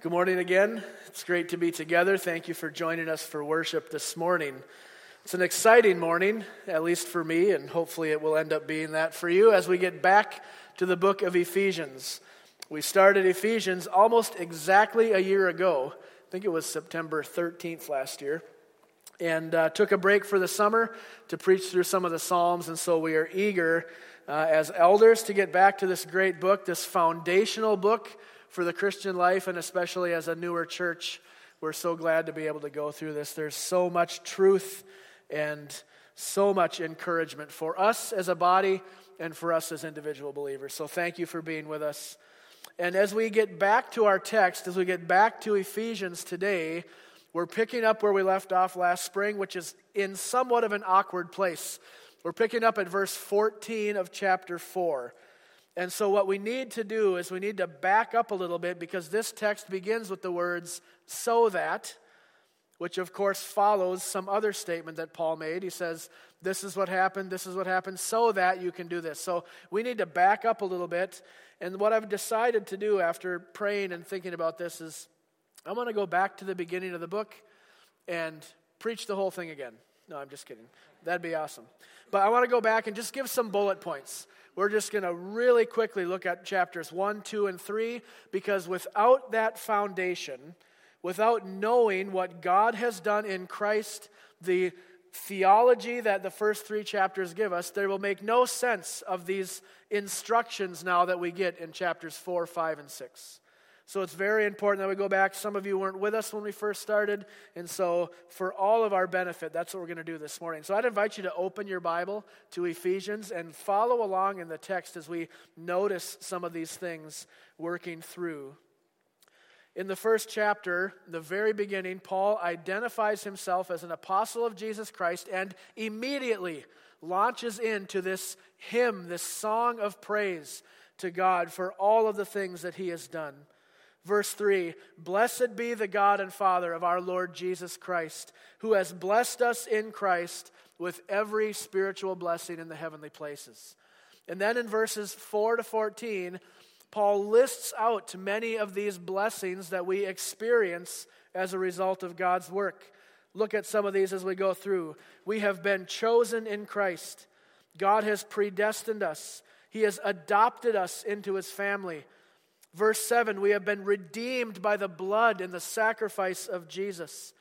Good morning again. It's great to be together. Thank you for joining us for worship this morning. It's an exciting morning, at least for me, and hopefully it will end up being that for you as we get back to the book of Ephesians. We started Ephesians almost exactly a year ago. I think it was September 13th last year. And uh, took a break for the summer to preach through some of the Psalms, and so we are eager uh, as elders to get back to this great book, this foundational book for the Christian life, and especially as a newer church, we're so glad to be able to go through this. There's so much truth and so much encouragement for us as a body and for us as individual believers. So thank you for being with us. And as we get back to our text, as we get back to Ephesians today, we're picking up where we left off last spring, which is in somewhat of an awkward place. We're picking up at verse 14 of chapter 4. And so, what we need to do is we need to back up a little bit because this text begins with the words, so that, which of course follows some other statement that Paul made. He says, This is what happened, this is what happened, so that you can do this. So, we need to back up a little bit. And what I've decided to do after praying and thinking about this is I'm going to go back to the beginning of the book and preach the whole thing again. No, I'm just kidding. That'd be awesome. But I want to go back and just give some bullet points. We're just going to really quickly look at chapters 1, 2, and 3 because without that foundation, without knowing what God has done in Christ, the theology that the first three chapters give us, there will make no sense of these instructions now that we get in chapters 4, 5, and 6. So it's very important that we go back. Some of you weren't with us when we first started. And so, for all of our benefit, that's what we're going to do this morning. So, I'd invite you to open your Bible to Ephesians and follow along in the text as we notice some of these things working through. In the first chapter, the very beginning, Paul identifies himself as an apostle of Jesus Christ and immediately launches into this hymn, this song of praise to God for all of the things that he has done. Verse 3 Blessed be the God and Father of our Lord Jesus Christ, who has blessed us in Christ with every spiritual blessing in the heavenly places. And then in verses 4 to 14, Paul lists out many of these blessings that we experience as a result of God's work. Look at some of these as we go through. We have been chosen in Christ. God has predestined us. He has adopted us into his family. Verse 7 We have been redeemed by the blood and the sacrifice of Jesus.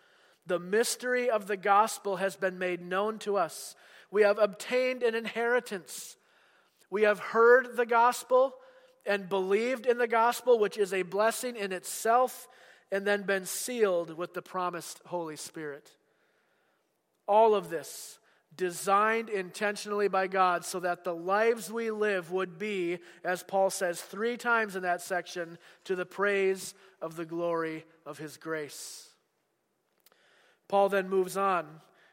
The mystery of the gospel has been made known to us. We have obtained an inheritance. We have heard the gospel and believed in the gospel, which is a blessing in itself, and then been sealed with the promised Holy Spirit. All of this designed intentionally by God so that the lives we live would be, as Paul says three times in that section, to the praise of the glory of his grace. Paul then moves on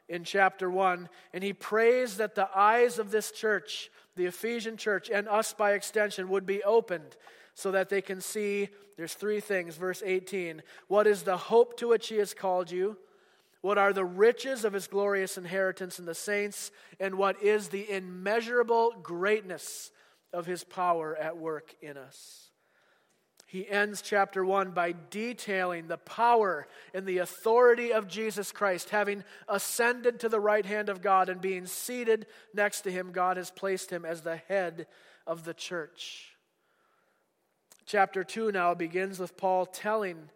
in chapter 1, and he prays that the eyes of this church, the Ephesian church, and us by extension, would be opened so that they can see. There's three things. Verse 18 What is the hope to which he has called you? What are the riches of his glorious inheritance in the saints? And what is the immeasurable greatness of his power at work in us? He ends chapter 1 by detailing the power and the authority of Jesus Christ. Having ascended to the right hand of God and being seated next to him, God has placed him as the head of the church. Chapter 2 now begins with Paul telling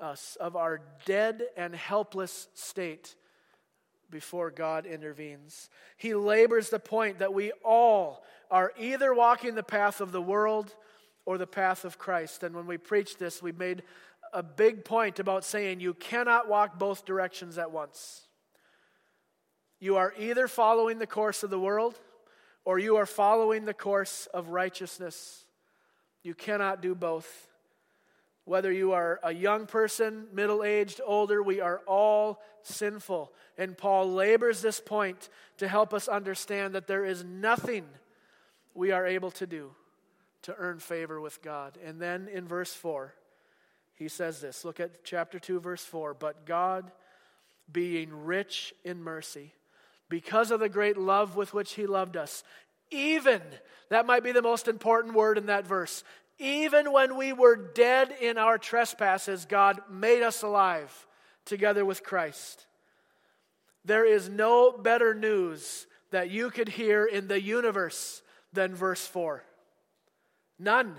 us of our dead and helpless state before God intervenes. He labors the point that we all are either walking the path of the world or the path of Christ. And when we preach this, we made a big point about saying you cannot walk both directions at once. You are either following the course of the world or you are following the course of righteousness. You cannot do both. Whether you are a young person, middle aged, older, we are all sinful. And Paul labors this point to help us understand that there is nothing we are able to do to earn favor with God. And then in verse 4, he says this look at chapter 2, verse 4. But God, being rich in mercy, because of the great love with which he loved us, even, that might be the most important word in that verse, Even when we were dead in our trespasses, God made us alive together with Christ. There is no better news that you could hear in the universe than verse 4. None.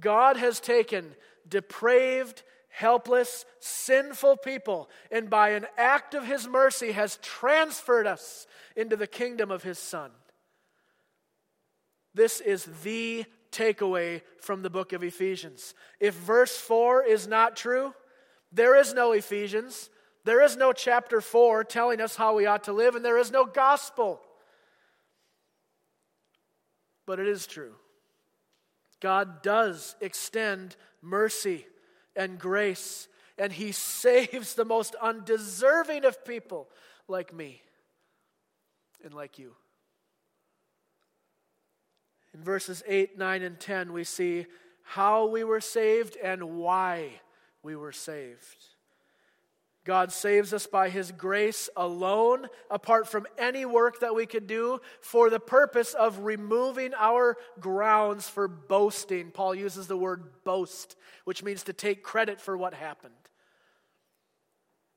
God has taken depraved, helpless, sinful people, and by an act of His mercy has transferred us into the kingdom of His Son. This is the takeaway from the book of Ephesians. If verse 4 is not true, there is no Ephesians. There is no chapter 4 telling us how we ought to live, and there is no gospel. But it is true. God does extend mercy and grace, and He saves the most undeserving of people like me and like you. In verses 8, 9, and 10, we see how we were saved and why we were saved. God saves us by His grace alone, apart from any work that we could do, for the purpose of removing our grounds for boasting. Paul uses the word boast, which means to take credit for what happened.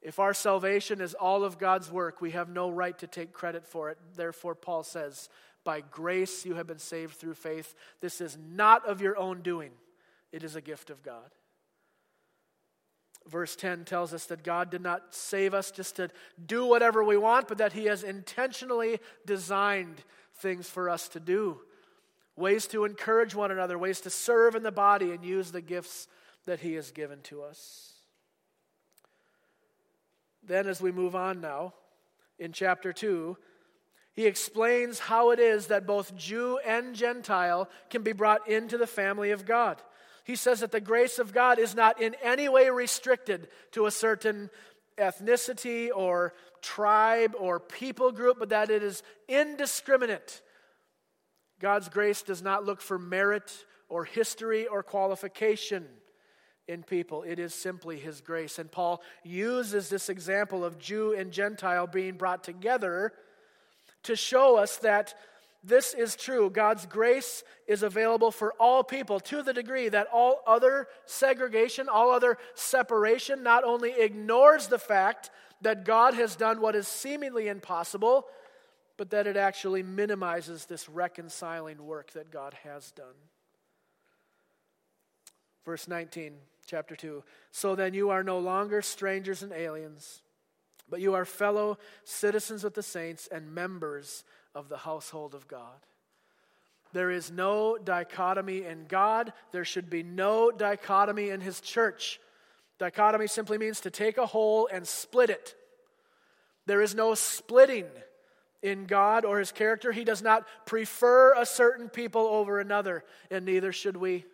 If our salvation is all of God's work, we have no right to take credit for it. Therefore, Paul says, by grace you have been saved through faith. This is not of your own doing, it is a gift of God. Verse 10 tells us that God did not save us just to do whatever we want, but that He has intentionally designed things for us to do. Ways to encourage one another, ways to serve in the body and use the gifts that He has given to us. Then, as we move on now, in chapter 2, he explains how it is that both Jew and Gentile can be brought into the family of God. He says that the grace of God is not in any way restricted to a certain ethnicity or tribe or people group, but that it is indiscriminate. God's grace does not look for merit or history or qualification in people. It is simply His grace. And Paul uses this example of Jew and Gentile being brought together to show us that this is true. God's grace is available for all people to the degree that all other segregation, all other separation, not only ignores the fact that God has done what is seemingly impossible, but that it actually minimizes this reconciling work that God has done. Verse 19, chapter 2. So then you are no longer strangers and aliens but you are fellow citizens with the saints and members of the household of God. There is no dichotomy in God. There should be no dichotomy in His church. Dichotomy simply means to take a whole and split it. There is no splitting in God or His character. He does not prefer a certain people over another, and neither should we.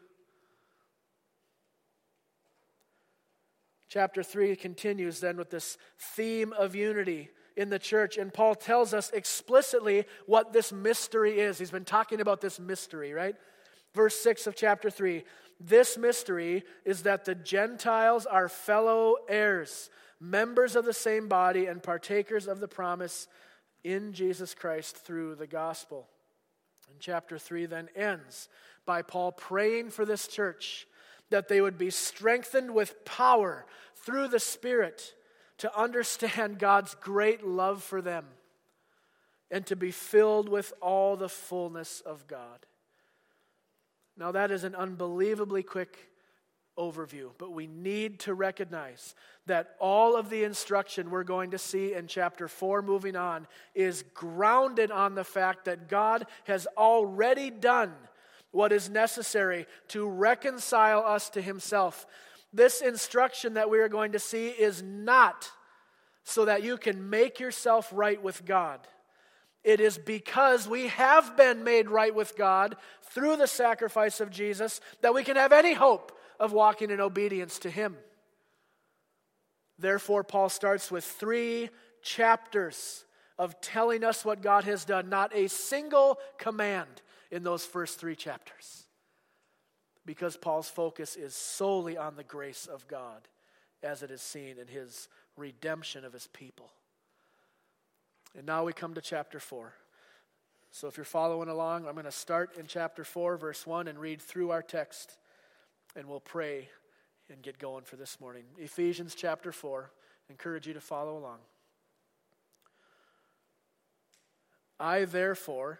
Chapter 3 continues then with this theme of unity in the church, and Paul tells us explicitly what this mystery is. He's been talking about this mystery, right? Verse 6 of chapter 3 This mystery is that the Gentiles are fellow heirs, members of the same body, and partakers of the promise in Jesus Christ through the gospel. And chapter 3 then ends by Paul praying for this church that they would be strengthened with power through the Spirit to understand God's great love for them and to be filled with all the fullness of God. Now, that is an unbelievably quick overview, but we need to recognize that all of the instruction we're going to see in chapter 4 moving on is grounded on the fact that God has already done what is necessary to reconcile us to Himself. This instruction that we are going to see is not so that you can make yourself right with God. It is because we have been made right with God through the sacrifice of Jesus that we can have any hope of walking in obedience to Him. Therefore, Paul starts with three chapters of telling us what God has done, not a single command in those first three chapters. Because Paul's focus is solely on the grace of God as it is seen in his redemption of his people. And now we come to chapter 4. So if you're following along, I'm going to start in chapter 4, verse 1, and read through our text, and we'll pray and get going for this morning. Ephesians chapter 4. Encourage you to follow along. I, therefore,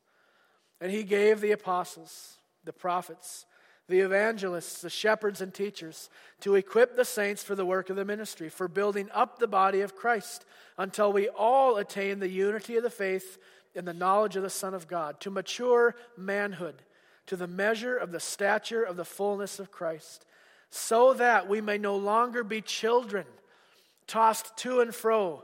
And he gave the apostles, the prophets, the evangelists, the shepherds, and teachers to equip the saints for the work of the ministry, for building up the body of Christ, until we all attain the unity of the faith and the knowledge of the Son of God, to mature manhood, to the measure of the stature of the fullness of Christ, so that we may no longer be children, tossed to and fro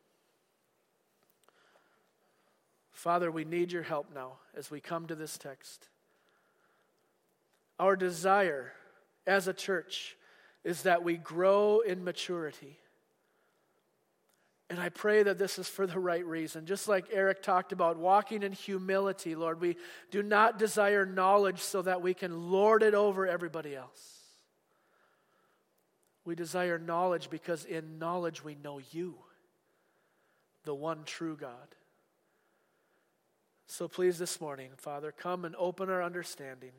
Father, we need your help now as we come to this text. Our desire as a church is that we grow in maturity. And I pray that this is for the right reason. Just like Eric talked about, walking in humility, Lord, we do not desire knowledge so that we can lord it over everybody else. We desire knowledge because in knowledge we know you, the one true God. So please, this morning, Father, come and open our understanding.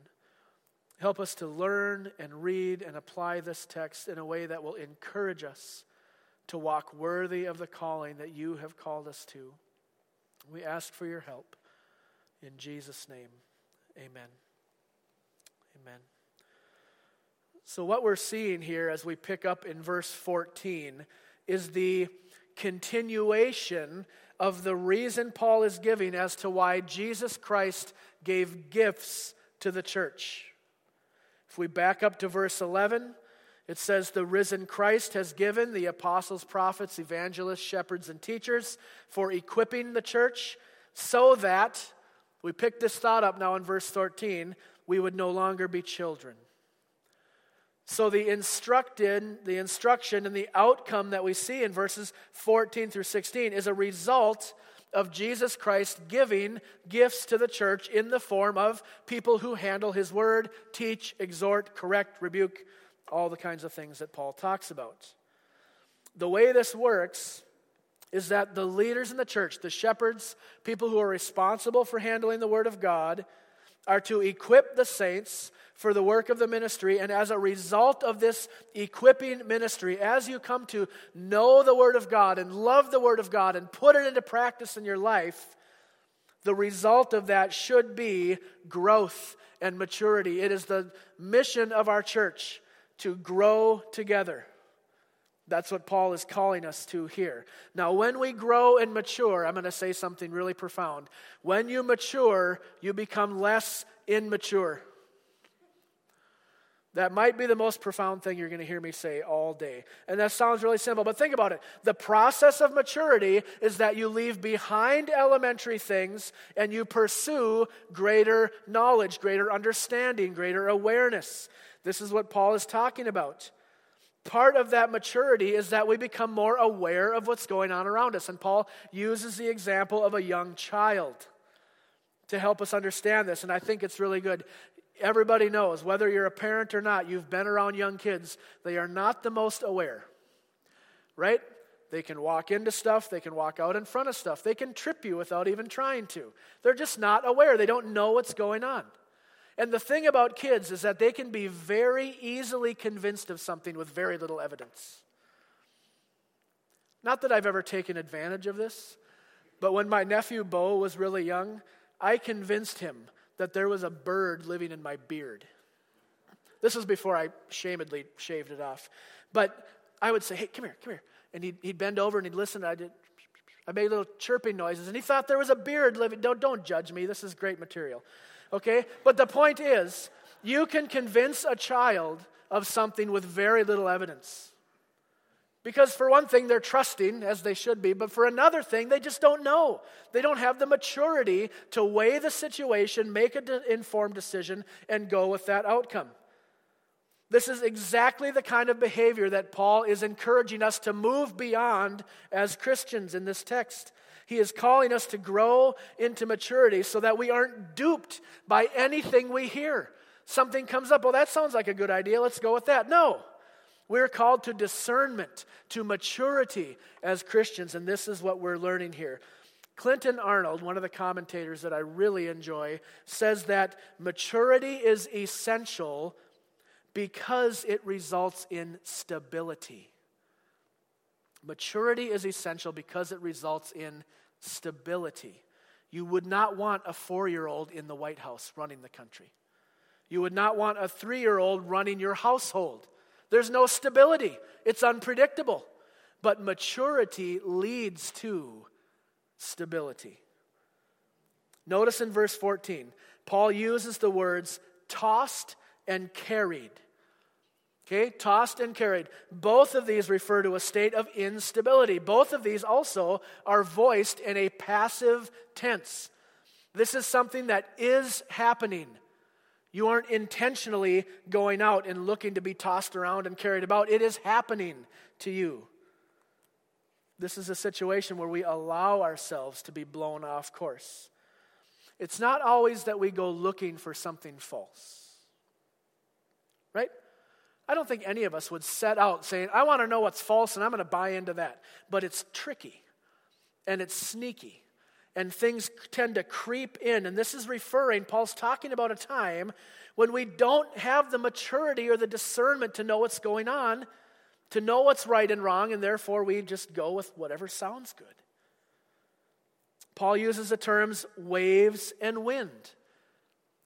Help us to learn and read and apply this text in a way that will encourage us to walk worthy of the calling that you have called us to. We ask for your help. In Jesus' name, amen. Amen. So, what we're seeing here as we pick up in verse 14 is the continuation of the reason Paul is giving as to why Jesus Christ gave gifts to the church. If we back up to verse 11, it says, The risen Christ has given the apostles, prophets, evangelists, shepherds, and teachers for equipping the church so that, we pick this thought up now in verse 13, we would no longer be children. So the instructed, the instruction and the outcome that we see in verses 14 through 16 is a result of Jesus Christ giving gifts to the church in the form of people who handle his word, teach, exhort, correct, rebuke, all the kinds of things that Paul talks about. The way this works is that the leaders in the church, the shepherds, people who are responsible for handling the word of God, are to equip the saints for the work of the ministry. And as a result of this equipping ministry, as you come to know the Word of God and love the Word of God and put it into practice in your life, the result of that should be growth and maturity. It is the mission of our church to grow together. That's what Paul is calling us to here. Now, when we grow and mature, I'm going to say something really profound. When you mature, you become less immature. That might be the most profound thing you're going to hear me say all day. And that sounds really simple, but think about it. The process of maturity is that you leave behind elementary things and you pursue greater knowledge, greater understanding, greater awareness. This is what Paul is talking about. Part of that maturity is that we become more aware of what's going on around us. And Paul uses the example of a young child to help us understand this. And I think it's really good everybody knows, whether you're a parent or not, you've been around young kids, they are not the most aware, right? They can walk into stuff, they can walk out in front of stuff, they can trip you without even trying to. They're just not aware, they don't know what's going on. And the thing about kids is that they can be very easily convinced of something with very little evidence. Not that I've ever taken advantage of this, but when my nephew Bo was really young, I convinced him that there was a bird living in my beard. This was before I shamedly shaved it off. But I would say, hey, come here, come here. And he'd, he'd bend over and he'd listen. I did. I made little chirping noises, and he thought there was a beard living. Don't, don't judge me. This is great material. Okay? But the point is, you can convince a child of something with very little evidence. Because, for one thing, they're trusting, as they should be, but for another thing, they just don't know. They don't have the maturity to weigh the situation, make an informed decision, and go with that outcome. This is exactly the kind of behavior that Paul is encouraging us to move beyond as Christians in this text. He is calling us to grow into maturity so that we aren't duped by anything we hear. Something comes up, well, that sounds like a good idea, let's go with that. No. We're called to discernment, to maturity as Christians, and this is what we're learning here. Clinton Arnold, one of the commentators that I really enjoy, says that maturity is essential because it results in stability. Maturity is essential because it results in stability. You would not want a four year old in the White House running the country. You would not want a three year old running your household. There's no stability, it's unpredictable. But maturity leads to stability. Notice in verse 14, Paul uses the words tossed and carried. Okay, tossed and carried. Both of these refer to a state of instability. Both of these also are voiced in a passive tense. This is something that is happening. You aren't intentionally going out and looking to be tossed around and carried about. It is happening to you. This is a situation where we allow ourselves to be blown off course. It's not always that we go looking for something false. Right? I don't think any of us would set out saying, I want to know what's false and I'm going to buy into that. But it's tricky and it's sneaky and things tend to creep in. And this is referring, Paul's talking about a time when we don't have the maturity or the discernment to know what's going on, to know what's right and wrong, and therefore we just go with whatever sounds good. Paul uses the terms waves and wind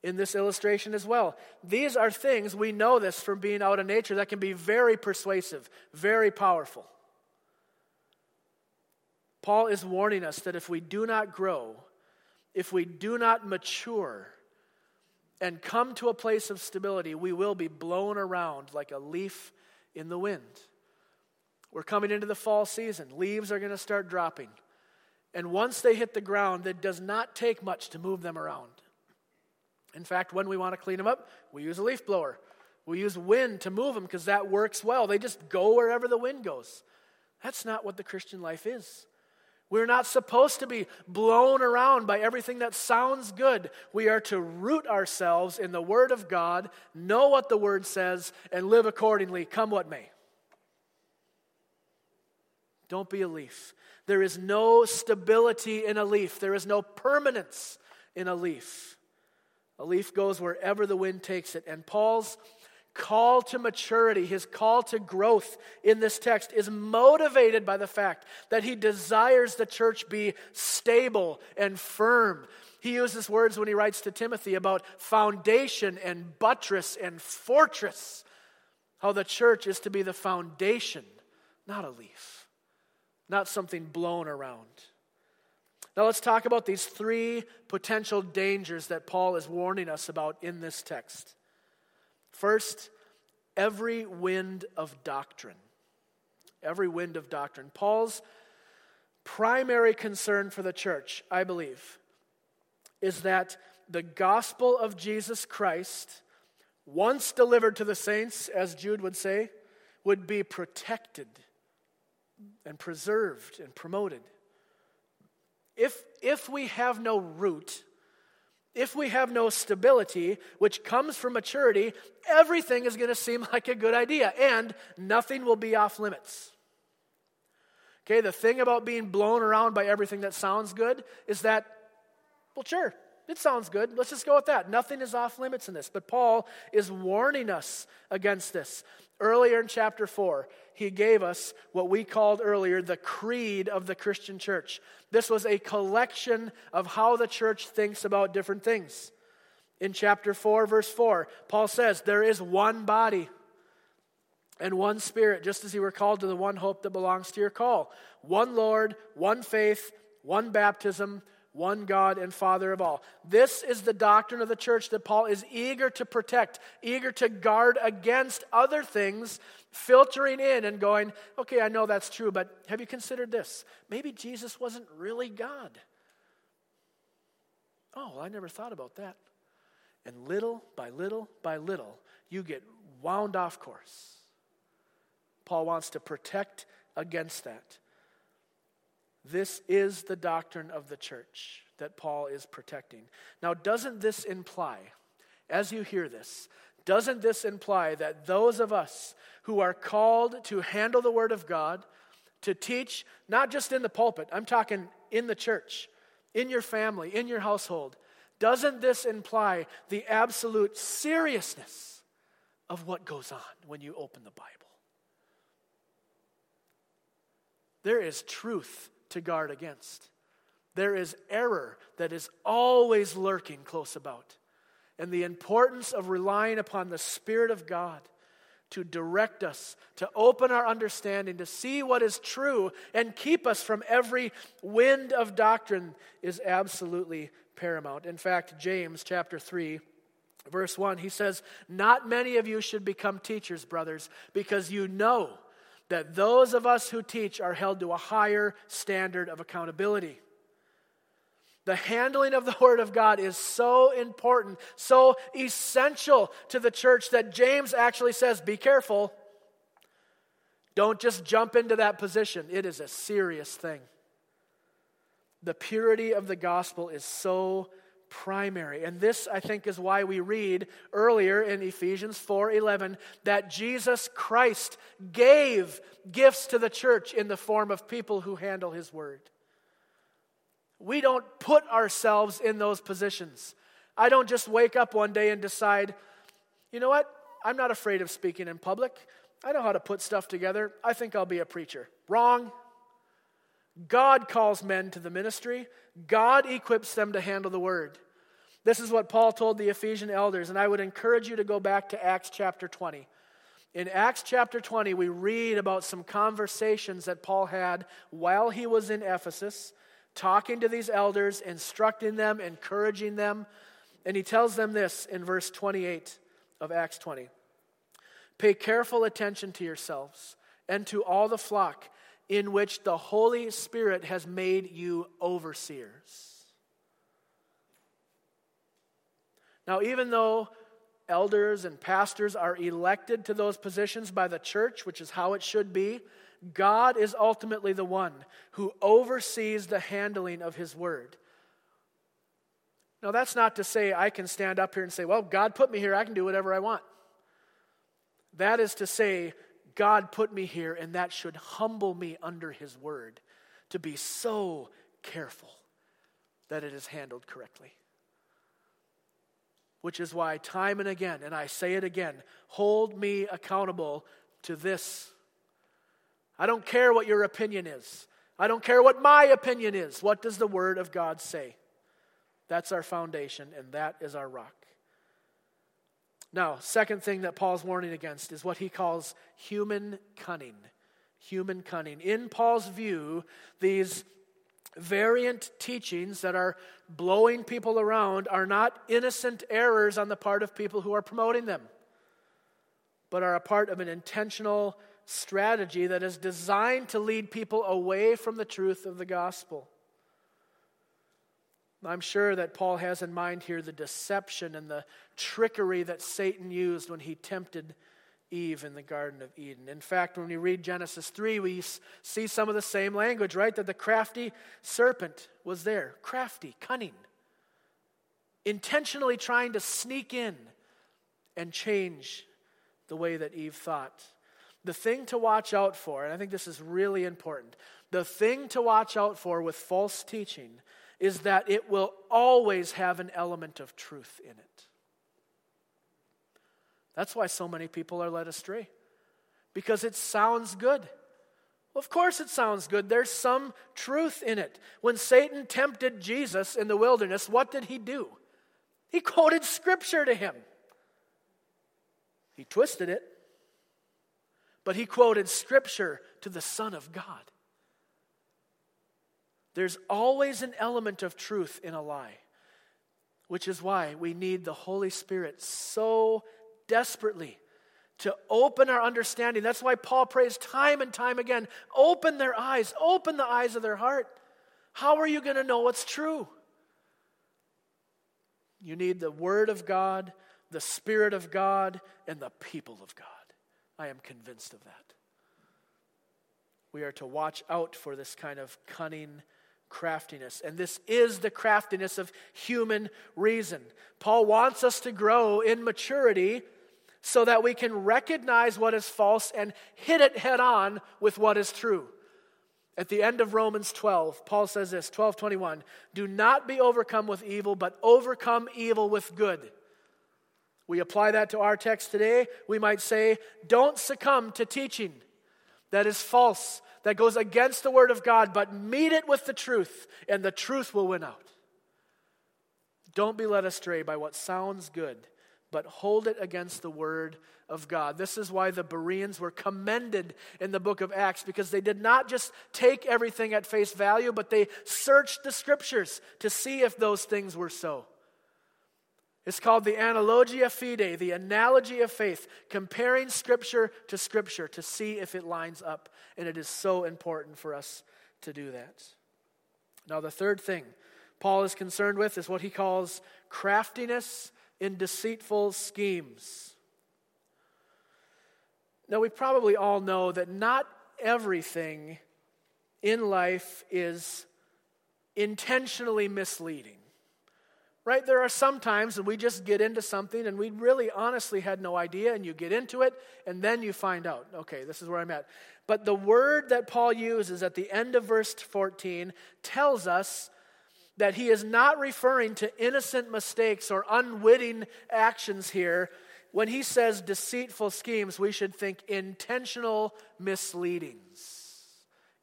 in this illustration as well. These are things, we know this from being out in nature, that can be very persuasive, very powerful. Paul is warning us that if we do not grow, if we do not mature and come to a place of stability, we will be blown around like a leaf in the wind. We're coming into the fall season. Leaves are going to start dropping. And once they hit the ground, it does not take much to move them around. In fact, when we want to clean them up, we use a leaf blower. We use wind to move them because that works well. They just go wherever the wind goes. That's not what the Christian life is. We're not supposed to be blown around by everything that sounds good. We are to root ourselves in the Word of God, know what the Word says, and live accordingly, come what may. Don't be a leaf. There is no stability in a leaf, there is no permanence in a leaf. A leaf goes wherever the wind takes it. And Paul's call to maturity, his call to growth in this text is motivated by the fact that he desires the church be stable and firm. He uses words when he writes to Timothy about foundation and buttress and fortress. How the church is to be the foundation, not a leaf, not something blown around. Now let's talk about these three potential dangers that Paul is warning us about in this text. First, every wind of doctrine. Every wind of doctrine. Paul's primary concern for the church, I believe, is that the gospel of Jesus Christ, once delivered to the saints, as Jude would say, would be protected and preserved and promoted. If, if we have no root if we have no stability, which comes from maturity, everything is going to seem like a good idea and nothing will be off limits. Okay, the thing about being blown around by everything that sounds good is that, well, sure, it sounds good. Let's just go with that. Nothing is off limits in this. But Paul is warning us against this. Earlier in chapter 4, he gave us what we called earlier the creed of the Christian church. This was a collection of how the church thinks about different things. In chapter 4, verse 4, Paul says, There is one body and one spirit, just as you were called to the one hope that belongs to your call. One Lord, one faith, one baptism one God and Father of all. This is the doctrine of the church that Paul is eager to protect, eager to guard against other things filtering in and going, okay, I know that's true, but have you considered this? Maybe Jesus wasn't really God. Oh, well, I never thought about that. And little by little by little, you get wound off course. Paul wants to protect against that. This is the doctrine of the church that Paul is protecting. Now, doesn't this imply, as you hear this, doesn't this imply that those of us who are called to handle the Word of God, to teach, not just in the pulpit, I'm talking in the church, in your family, in your household, doesn't this imply the absolute seriousness of what goes on when you open the Bible? There is truth to guard against. There is error that is always lurking close about. And the importance of relying upon the Spirit of God to direct us, to open our understanding, to see what is true, and keep us from every wind of doctrine is absolutely paramount. In fact, James chapter 3, verse 1, he says, Not many of you should become teachers, brothers, because you know that those of us who teach are held to a higher standard of accountability. The handling of the Word of God is so important, so essential to the church that James actually says, Be careful. Don't just jump into that position. It is a serious thing. The purity of the gospel is so primary. And this I think is why we read earlier in Ephesians 4:11 that Jesus Christ gave gifts to the church in the form of people who handle his word. We don't put ourselves in those positions. I don't just wake up one day and decide, you know what? I'm not afraid of speaking in public. I know how to put stuff together. I think I'll be a preacher. Wrong. God calls men to the ministry, God equips them to handle the word. This is what Paul told the Ephesian elders, and I would encourage you to go back to Acts chapter 20. In Acts chapter 20, we read about some conversations that Paul had while he was in Ephesus, talking to these elders, instructing them, encouraging them. And he tells them this in verse 28 of Acts 20 Pay careful attention to yourselves and to all the flock in which the Holy Spirit has made you overseers. Now, even though elders and pastors are elected to those positions by the church, which is how it should be, God is ultimately the one who oversees the handling of His word. Now, that's not to say I can stand up here and say, well, God put me here, I can do whatever I want. That is to say, God put me here, and that should humble me under His word to be so careful that it is handled correctly. Which is why, time and again, and I say it again, hold me accountable to this. I don't care what your opinion is. I don't care what my opinion is. What does the Word of God say? That's our foundation, and that is our rock. Now, second thing that Paul's warning against is what he calls human cunning. Human cunning. In Paul's view, these variant teachings that are blowing people around are not innocent errors on the part of people who are promoting them, but are a part of an intentional strategy that is designed to lead people away from the truth of the gospel. I'm sure that Paul has in mind here the deception and the trickery that Satan used when he tempted Eve in the Garden of Eden. In fact, when we read Genesis 3, we see some of the same language, right? That the crafty serpent was there. Crafty, cunning. intentionally trying to sneak in and change the way that Eve thought. The thing to watch out for, and I think this is really important, the thing to watch out for with false teaching is that it will always have an element of truth in it. That's why so many people are led astray, because it sounds good. Of course, it sounds good. There's some truth in it. When Satan tempted Jesus in the wilderness, what did he do? He quoted scripture to him. He twisted it, but he quoted scripture to the Son of God. There's always an element of truth in a lie, which is why we need the Holy Spirit so desperately to open our understanding. That's why Paul prays time and time again open their eyes, open the eyes of their heart. How are you going to know what's true? You need the Word of God, the Spirit of God, and the people of God. I am convinced of that. We are to watch out for this kind of cunning craftiness. And this is the craftiness of human reason. Paul wants us to grow in maturity so that we can recognize what is false and hit it head on with what is true. At the end of Romans 12, Paul says this 1221 Do not be overcome with evil, but overcome evil with good. We apply that to our text today. We might say, Don't succumb to teaching that is false, that goes against the word of God, but meet it with the truth, and the truth will win out. Don't be led astray by what sounds good but hold it against the word of God. This is why the Bereans were commended in the book of Acts because they did not just take everything at face value, but they searched the scriptures to see if those things were so. It's called the analogia fide, the analogy of faith, comparing scripture to scripture to see if it lines up. And it is so important for us to do that. Now, the third thing Paul is concerned with is what he calls craftiness in deceitful schemes. Now, we probably all know that not everything in life is intentionally misleading. Right? There are some times when we just get into something and we really honestly had no idea, and you get into it, and then you find out, okay, this is where I'm at. But the word that Paul uses at the end of verse 14 tells us that he is not referring to innocent mistakes or unwitting actions here. When he says deceitful schemes, we should think intentional misleadings.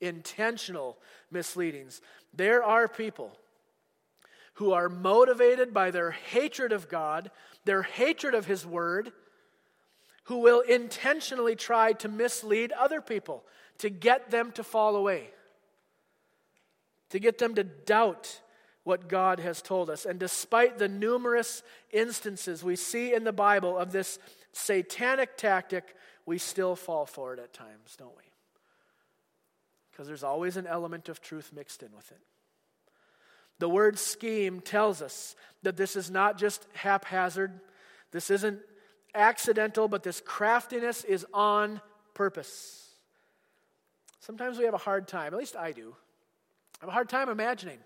Intentional misleadings. There are people who are motivated by their hatred of God, their hatred of his word, who will intentionally try to mislead other people to get them to fall away, to get them to doubt what God has told us. And despite the numerous instances we see in the Bible of this satanic tactic, we still fall for it at times, don't we? Because there's always an element of truth mixed in with it. The word scheme tells us that this is not just haphazard, this isn't accidental, but this craftiness is on purpose. Sometimes we have a hard time, at least I do. I have a hard time imagining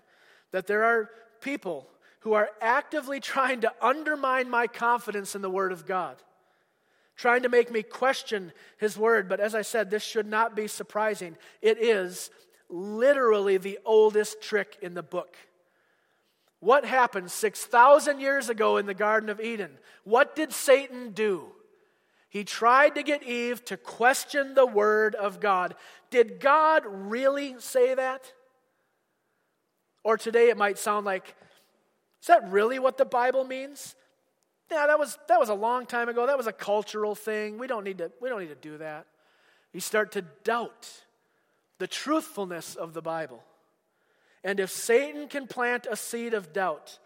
that there are people who are actively trying to undermine my confidence in the Word of God, trying to make me question His Word. But as I said, this should not be surprising. It is literally the oldest trick in the book. What happened 6,000 years ago in the Garden of Eden? What did Satan do? He tried to get Eve to question the Word of God. Did God really say that? Or today it might sound like, is that really what the Bible means? Yeah, that was, that was a long time ago. That was a cultural thing. We don't, need to, we don't need to do that. You start to doubt the truthfulness of the Bible. And if Satan can plant a seed of doubt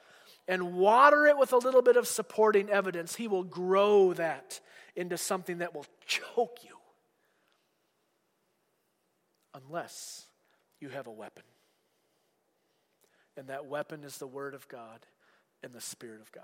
and water it with a little bit of supporting evidence, he will grow that into something that will choke you. Unless you have a weapon. And that weapon is the Word of God and the Spirit of God.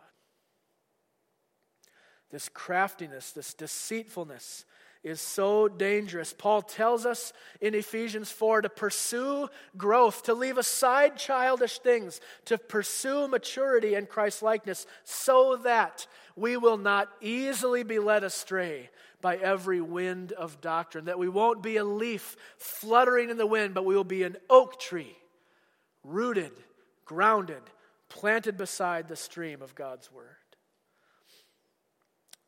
This craftiness, this deceitfulness, is so dangerous. Paul tells us in Ephesians 4 to pursue growth, to leave aside childish things, to pursue maturity and Christ likeness, so that we will not easily be led astray by every wind of doctrine, that we won't be a leaf fluttering in the wind, but we will be an oak tree, rooted, grounded, planted beside the stream of God's word.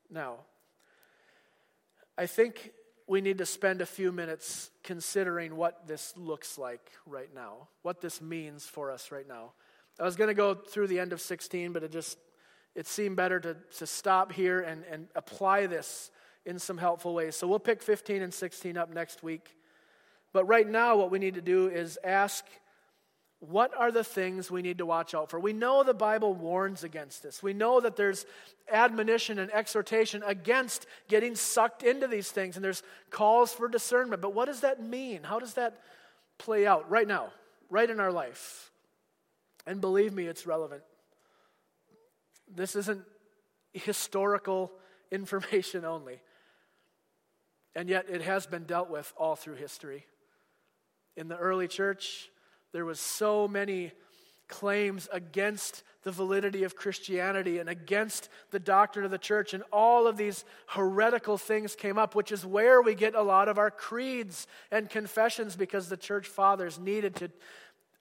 Now, I think we need to spend a few minutes considering what this looks like right now, what this means for us right now. I was going to go through the end of 16, but it just it seemed better to, to stop here and, and apply this in some helpful ways. So we'll pick 15 and 16 up next week. But right now, what we need to do is ask what are the things we need to watch out for? We know the Bible warns against this. We know that there's admonition and exhortation against getting sucked into these things, and there's calls for discernment. But what does that mean? How does that play out right now, right in our life? And believe me, it's relevant. This isn't historical information only. And yet, it has been dealt with all through history. In the early church, there was so many claims against the validity of Christianity and against the doctrine of the church, and all of these heretical things came up, which is where we get a lot of our creeds and confessions because the church fathers needed to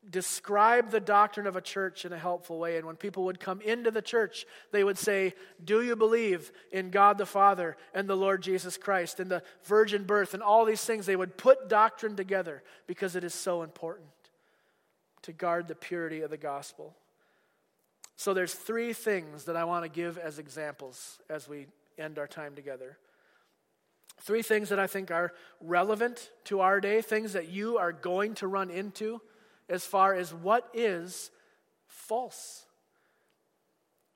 describe the doctrine of a church in a helpful way. And when people would come into the church, they would say, Do you believe in God the Father and the Lord Jesus Christ and the virgin birth and all these things? They would put doctrine together because it is so important to guard the purity of the gospel. So there's three things that I want to give as examples as we end our time together. Three things that I think are relevant to our day, things that you are going to run into as far as what is false.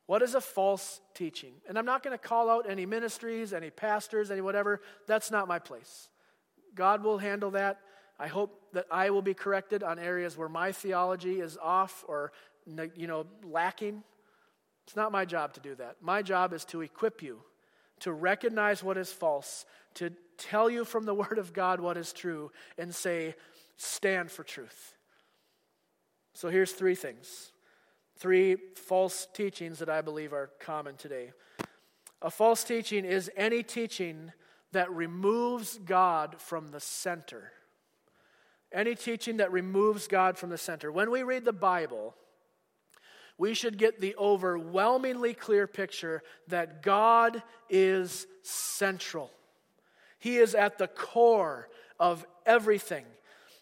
What is a false teaching? And I'm not going to call out any ministries, any pastors, any whatever. That's not my place. God will handle that. I hope that I will be corrected on areas where my theology is off or you know lacking. It's not my job to do that. My job is to equip you to recognize what is false, to tell you from the word of God what is true and say stand for truth. So here's three things. Three false teachings that I believe are common today. A false teaching is any teaching that removes God from the center any teaching that removes God from the center. When we read the Bible, we should get the overwhelmingly clear picture that God is central. He is at the core of everything.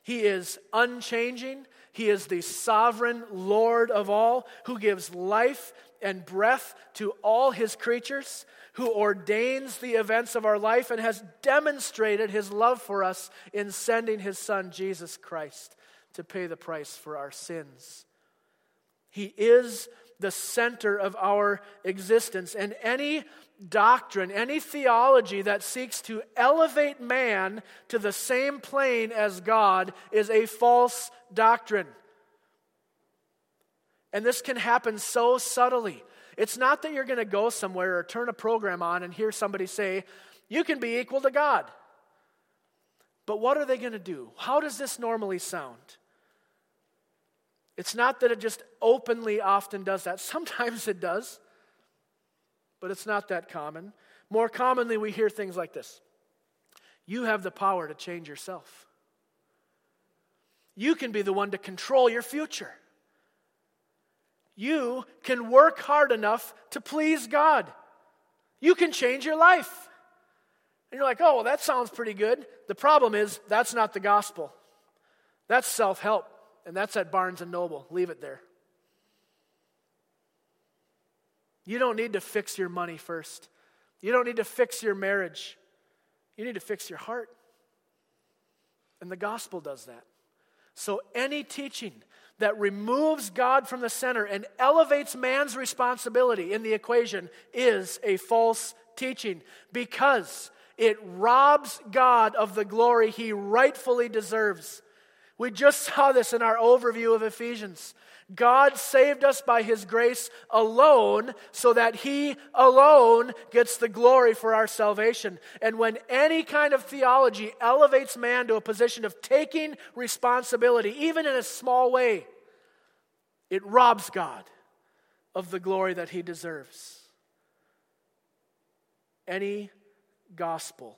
He is unchanging. He is the sovereign Lord of all who gives life and breath to all his creatures who ordains the events of our life and has demonstrated his love for us in sending his son, Jesus Christ, to pay the price for our sins. He is the center of our existence. And any doctrine, any theology that seeks to elevate man to the same plane as God is a false doctrine. And this can happen so subtly. It's not that you're going to go somewhere or turn a program on and hear somebody say, You can be equal to God. But what are they going to do? How does this normally sound? It's not that it just openly often does that. Sometimes it does, but it's not that common. More commonly, we hear things like this You have the power to change yourself. You can be the one to control your future you can work hard enough to please God. You can change your life. And you're like, oh, well, that sounds pretty good. The problem is, that's not the gospel. That's self help, and that's at Barnes and Noble. Leave it there. You don't need to fix your money first. You don't need to fix your marriage. You need to fix your heart. And the gospel does that. So, any teaching that removes God from the center and elevates man's responsibility in the equation is a false teaching because it robs God of the glory he rightfully deserves. We just saw this in our overview of Ephesians. God saved us by his grace alone so that he alone gets the glory for our salvation. And when any kind of theology elevates man to a position of taking responsibility, even in a small way, it robs God of the glory that he deserves. Any gospel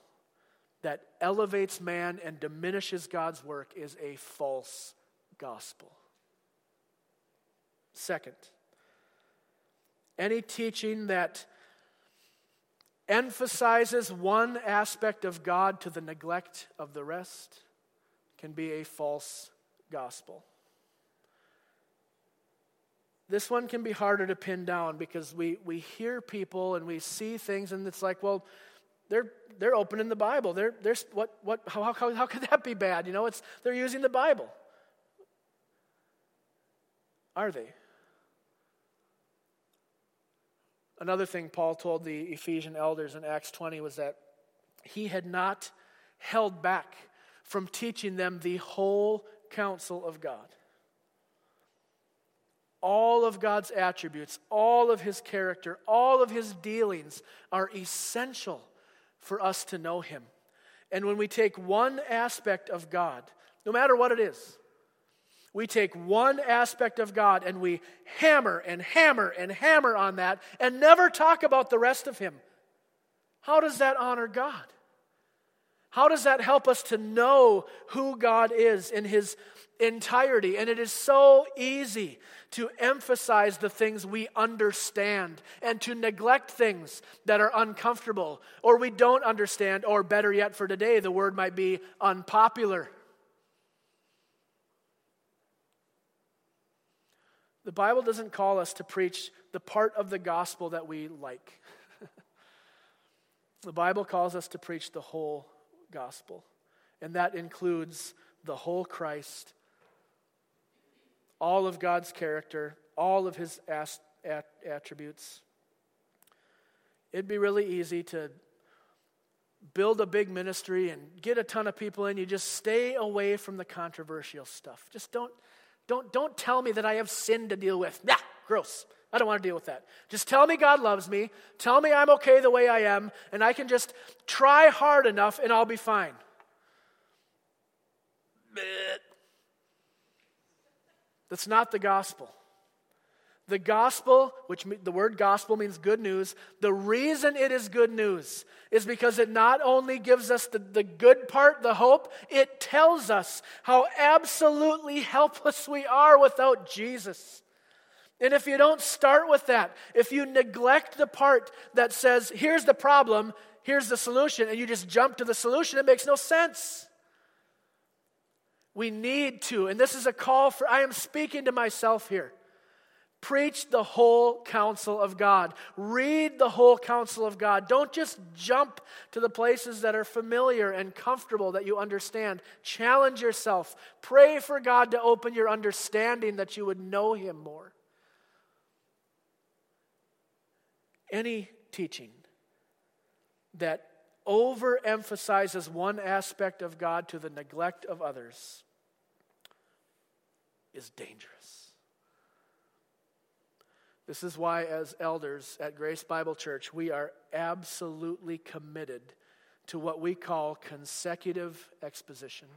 that elevates man and diminishes God's work is a false gospel. Second, any teaching that emphasizes one aspect of God to the neglect of the rest can be a false gospel. This one can be harder to pin down because we, we hear people and we see things, and it's like, well, they're, they're opening the Bible. They're, they're, what, what, how, how, how could that be bad? You know, it's, they're using the Bible. Are they? Another thing Paul told the Ephesian elders in Acts 20 was that he had not held back from teaching them the whole counsel of God. All of God's attributes, all of his character, all of his dealings are essential for us to know him. And when we take one aspect of God, no matter what it is, we take one aspect of God and we hammer and hammer and hammer on that and never talk about the rest of Him. How does that honor God? How does that help us to know who God is in His entirety? And it is so easy to emphasize the things we understand and to neglect things that are uncomfortable or we don't understand, or better yet, for today, the word might be unpopular. The Bible doesn't call us to preach the part of the gospel that we like. the Bible calls us to preach the whole gospel, and that includes the whole Christ, all of God's character, all of his attributes. It'd be really easy to build a big ministry and get a ton of people in. You just stay away from the controversial stuff. Just don't don't, don't tell me that I have sin to deal with. Nah, gross. I don't want to deal with that. Just tell me God loves me. Tell me I'm okay the way I am, and I can just try hard enough and I'll be fine. That's not the gospel. The gospel, which the word gospel means good news, the reason it is good news is because it not only gives us the, the good part, the hope, it tells us how absolutely helpless we are without Jesus. And if you don't start with that, if you neglect the part that says, here's the problem, here's the solution, and you just jump to the solution, it makes no sense. We need to, and this is a call for, I am speaking to myself here. Preach the whole counsel of God. Read the whole counsel of God. Don't just jump to the places that are familiar and comfortable that you understand. Challenge yourself. Pray for God to open your understanding that you would know Him more. Any teaching that overemphasizes one aspect of God to the neglect of others is dangerous. This is why, as elders at Grace Bible Church, we are absolutely committed to what we call consecutive exposition,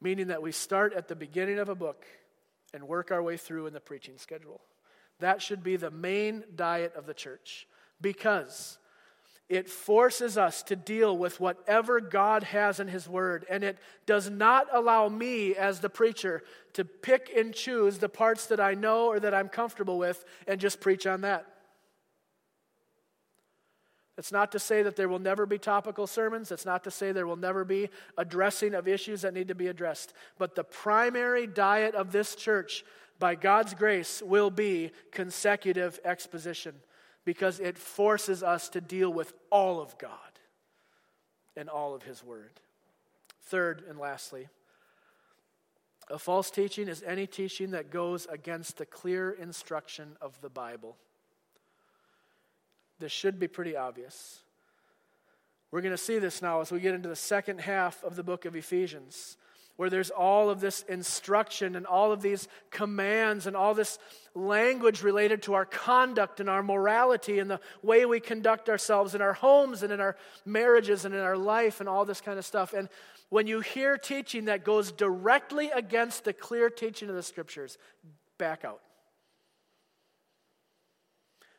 meaning that we start at the beginning of a book and work our way through in the preaching schedule. That should be the main diet of the church because it forces us to deal with whatever God has in His Word, and it does not allow me, as the preacher, to pick and choose the parts that I know or that I'm comfortable with and just preach on that. It's not to say that there will never be topical sermons. It's not to say there will never be addressing of issues that need to be addressed. But the primary diet of this church, by God's grace, will be consecutive exposition because it forces us to deal with all of God and all of His Word. Third and lastly, a false teaching is any teaching that goes against the clear instruction of the Bible. This should be pretty obvious. We're going to see this now as we get into the second half of the book of Ephesians. Where there's all of this instruction and all of these commands and all this language related to our conduct and our morality and the way we conduct ourselves in our homes and in our marriages and in our life and all this kind of stuff. And when you hear teaching that goes directly against the clear teaching of the scriptures, back out.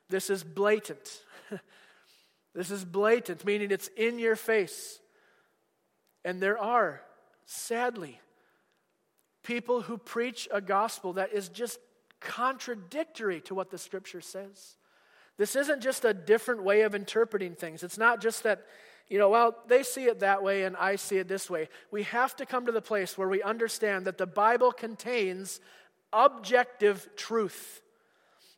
This is blatant. this is blatant, meaning it's in your face. And there are, sadly, people who preach a gospel that is just contradictory to what the scripture says. This isn't just a different way of interpreting things. It's not just that, you know, well, they see it that way and I see it this way. We have to come to the place where we understand that the Bible contains objective truth.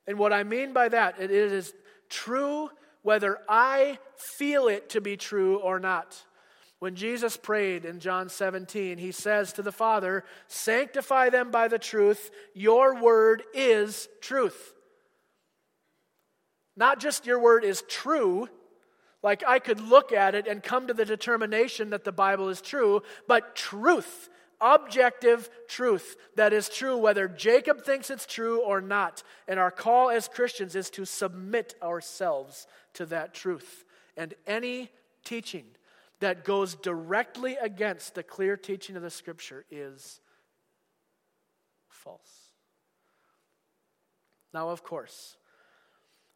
And what I mean by that, it is true whether I feel it to be true or not. When Jesus prayed in John 17, he says to the Father, Sanctify them by the truth. Your word is truth. Not just your word is true, like I could look at it and come to the determination that the Bible is true, but truth objective truth that is true whether Jacob thinks it's true or not. And our call as Christians is to submit ourselves to that truth. And any teaching that goes directly against the clear teaching of the scripture is false. Now, of course,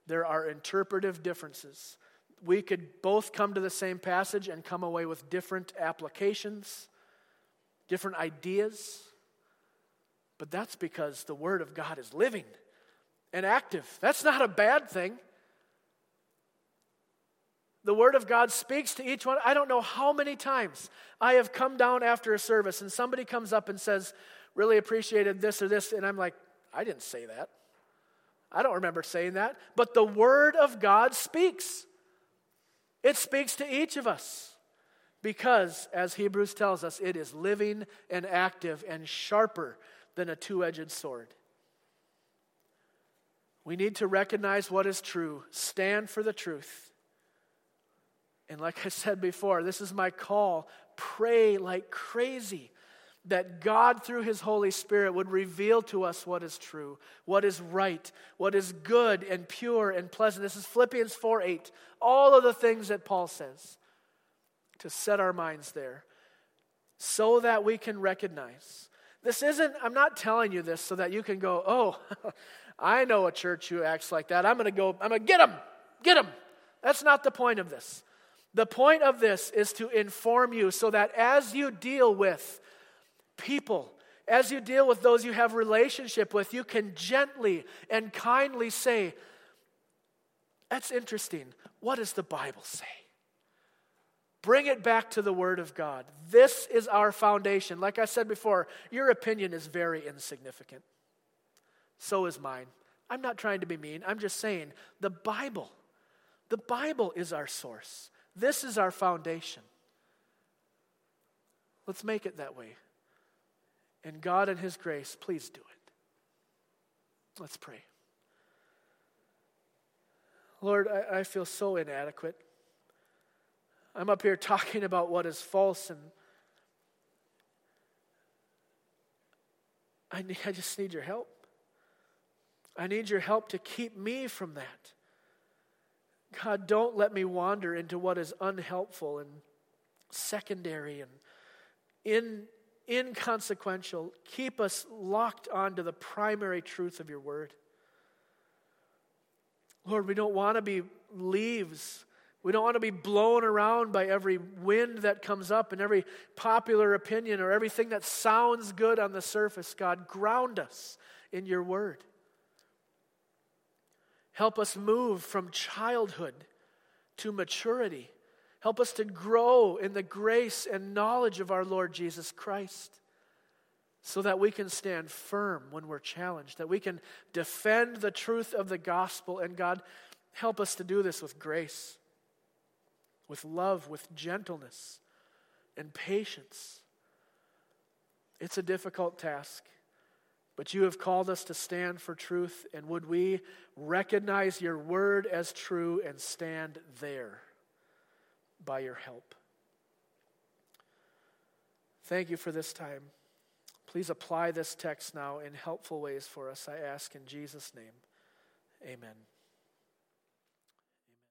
there are interpretive differences. We could both come to the same passage and come away with different applications different ideas. But that's because the Word of God is living and active. That's not a bad thing. The Word of God speaks to each one. I don't know how many times I have come down after a service and somebody comes up and says, Really appreciated this or this. And I'm like, I didn't say that. I don't remember saying that. But the Word of God speaks, it speaks to each of us. Because, as Hebrews tells us, it is living and active and sharper than a two edged sword. We need to recognize what is true, stand for the truth. And like I said before, this is my call pray like crazy that God, through His Holy Spirit, would reveal to us what is true, what is right, what is good and pure and pleasant. This is Philippians 4 8. All of the things that Paul says to set our minds there so that we can recognize. This isn't, I'm not telling you this so that you can go, oh, I know a church who acts like that. I'm going to go, I'm going to get them, get them. That's not the point of this. The point of this is to inform you so that as you deal with people, as you deal with those you have relationship with, you can gently and kindly say, That's interesting. What does the Bible say? Bring it back to the Word of God. This is our foundation. Like I said before, your opinion is very insignificant. So is mine. I'm not trying to be mean. I'm just saying the Bible, the Bible is our source. This is our foundation. Let's make it that way. And God, in His grace, please do it. Let's pray. Lord, I, I feel so inadequate. I'm up here talking about what is false and I, need, I just need your help. I need your help to keep me from that. God, don't let me wander into what is unhelpful and secondary and in, inconsequential. Keep us locked onto the primary truth of your word. Lord, we don't want to be leaves we don't want to be blown around by every wind that comes up and every popular opinion or everything that sounds good on the surface. God, ground us in your word. Help us move from childhood to maturity. Help us to grow in the grace and knowledge of our Lord Jesus Christ so that we can stand firm when we're challenged, that we can defend the truth of the gospel. And God, help us to do this with grace with love, with gentleness, and patience. It's a difficult task, but you have called us to stand for truth, and would we recognize your word as true and stand there by your help? Thank you for this time. Please apply this text now in helpful ways for us, I ask in Jesus' name. Amen.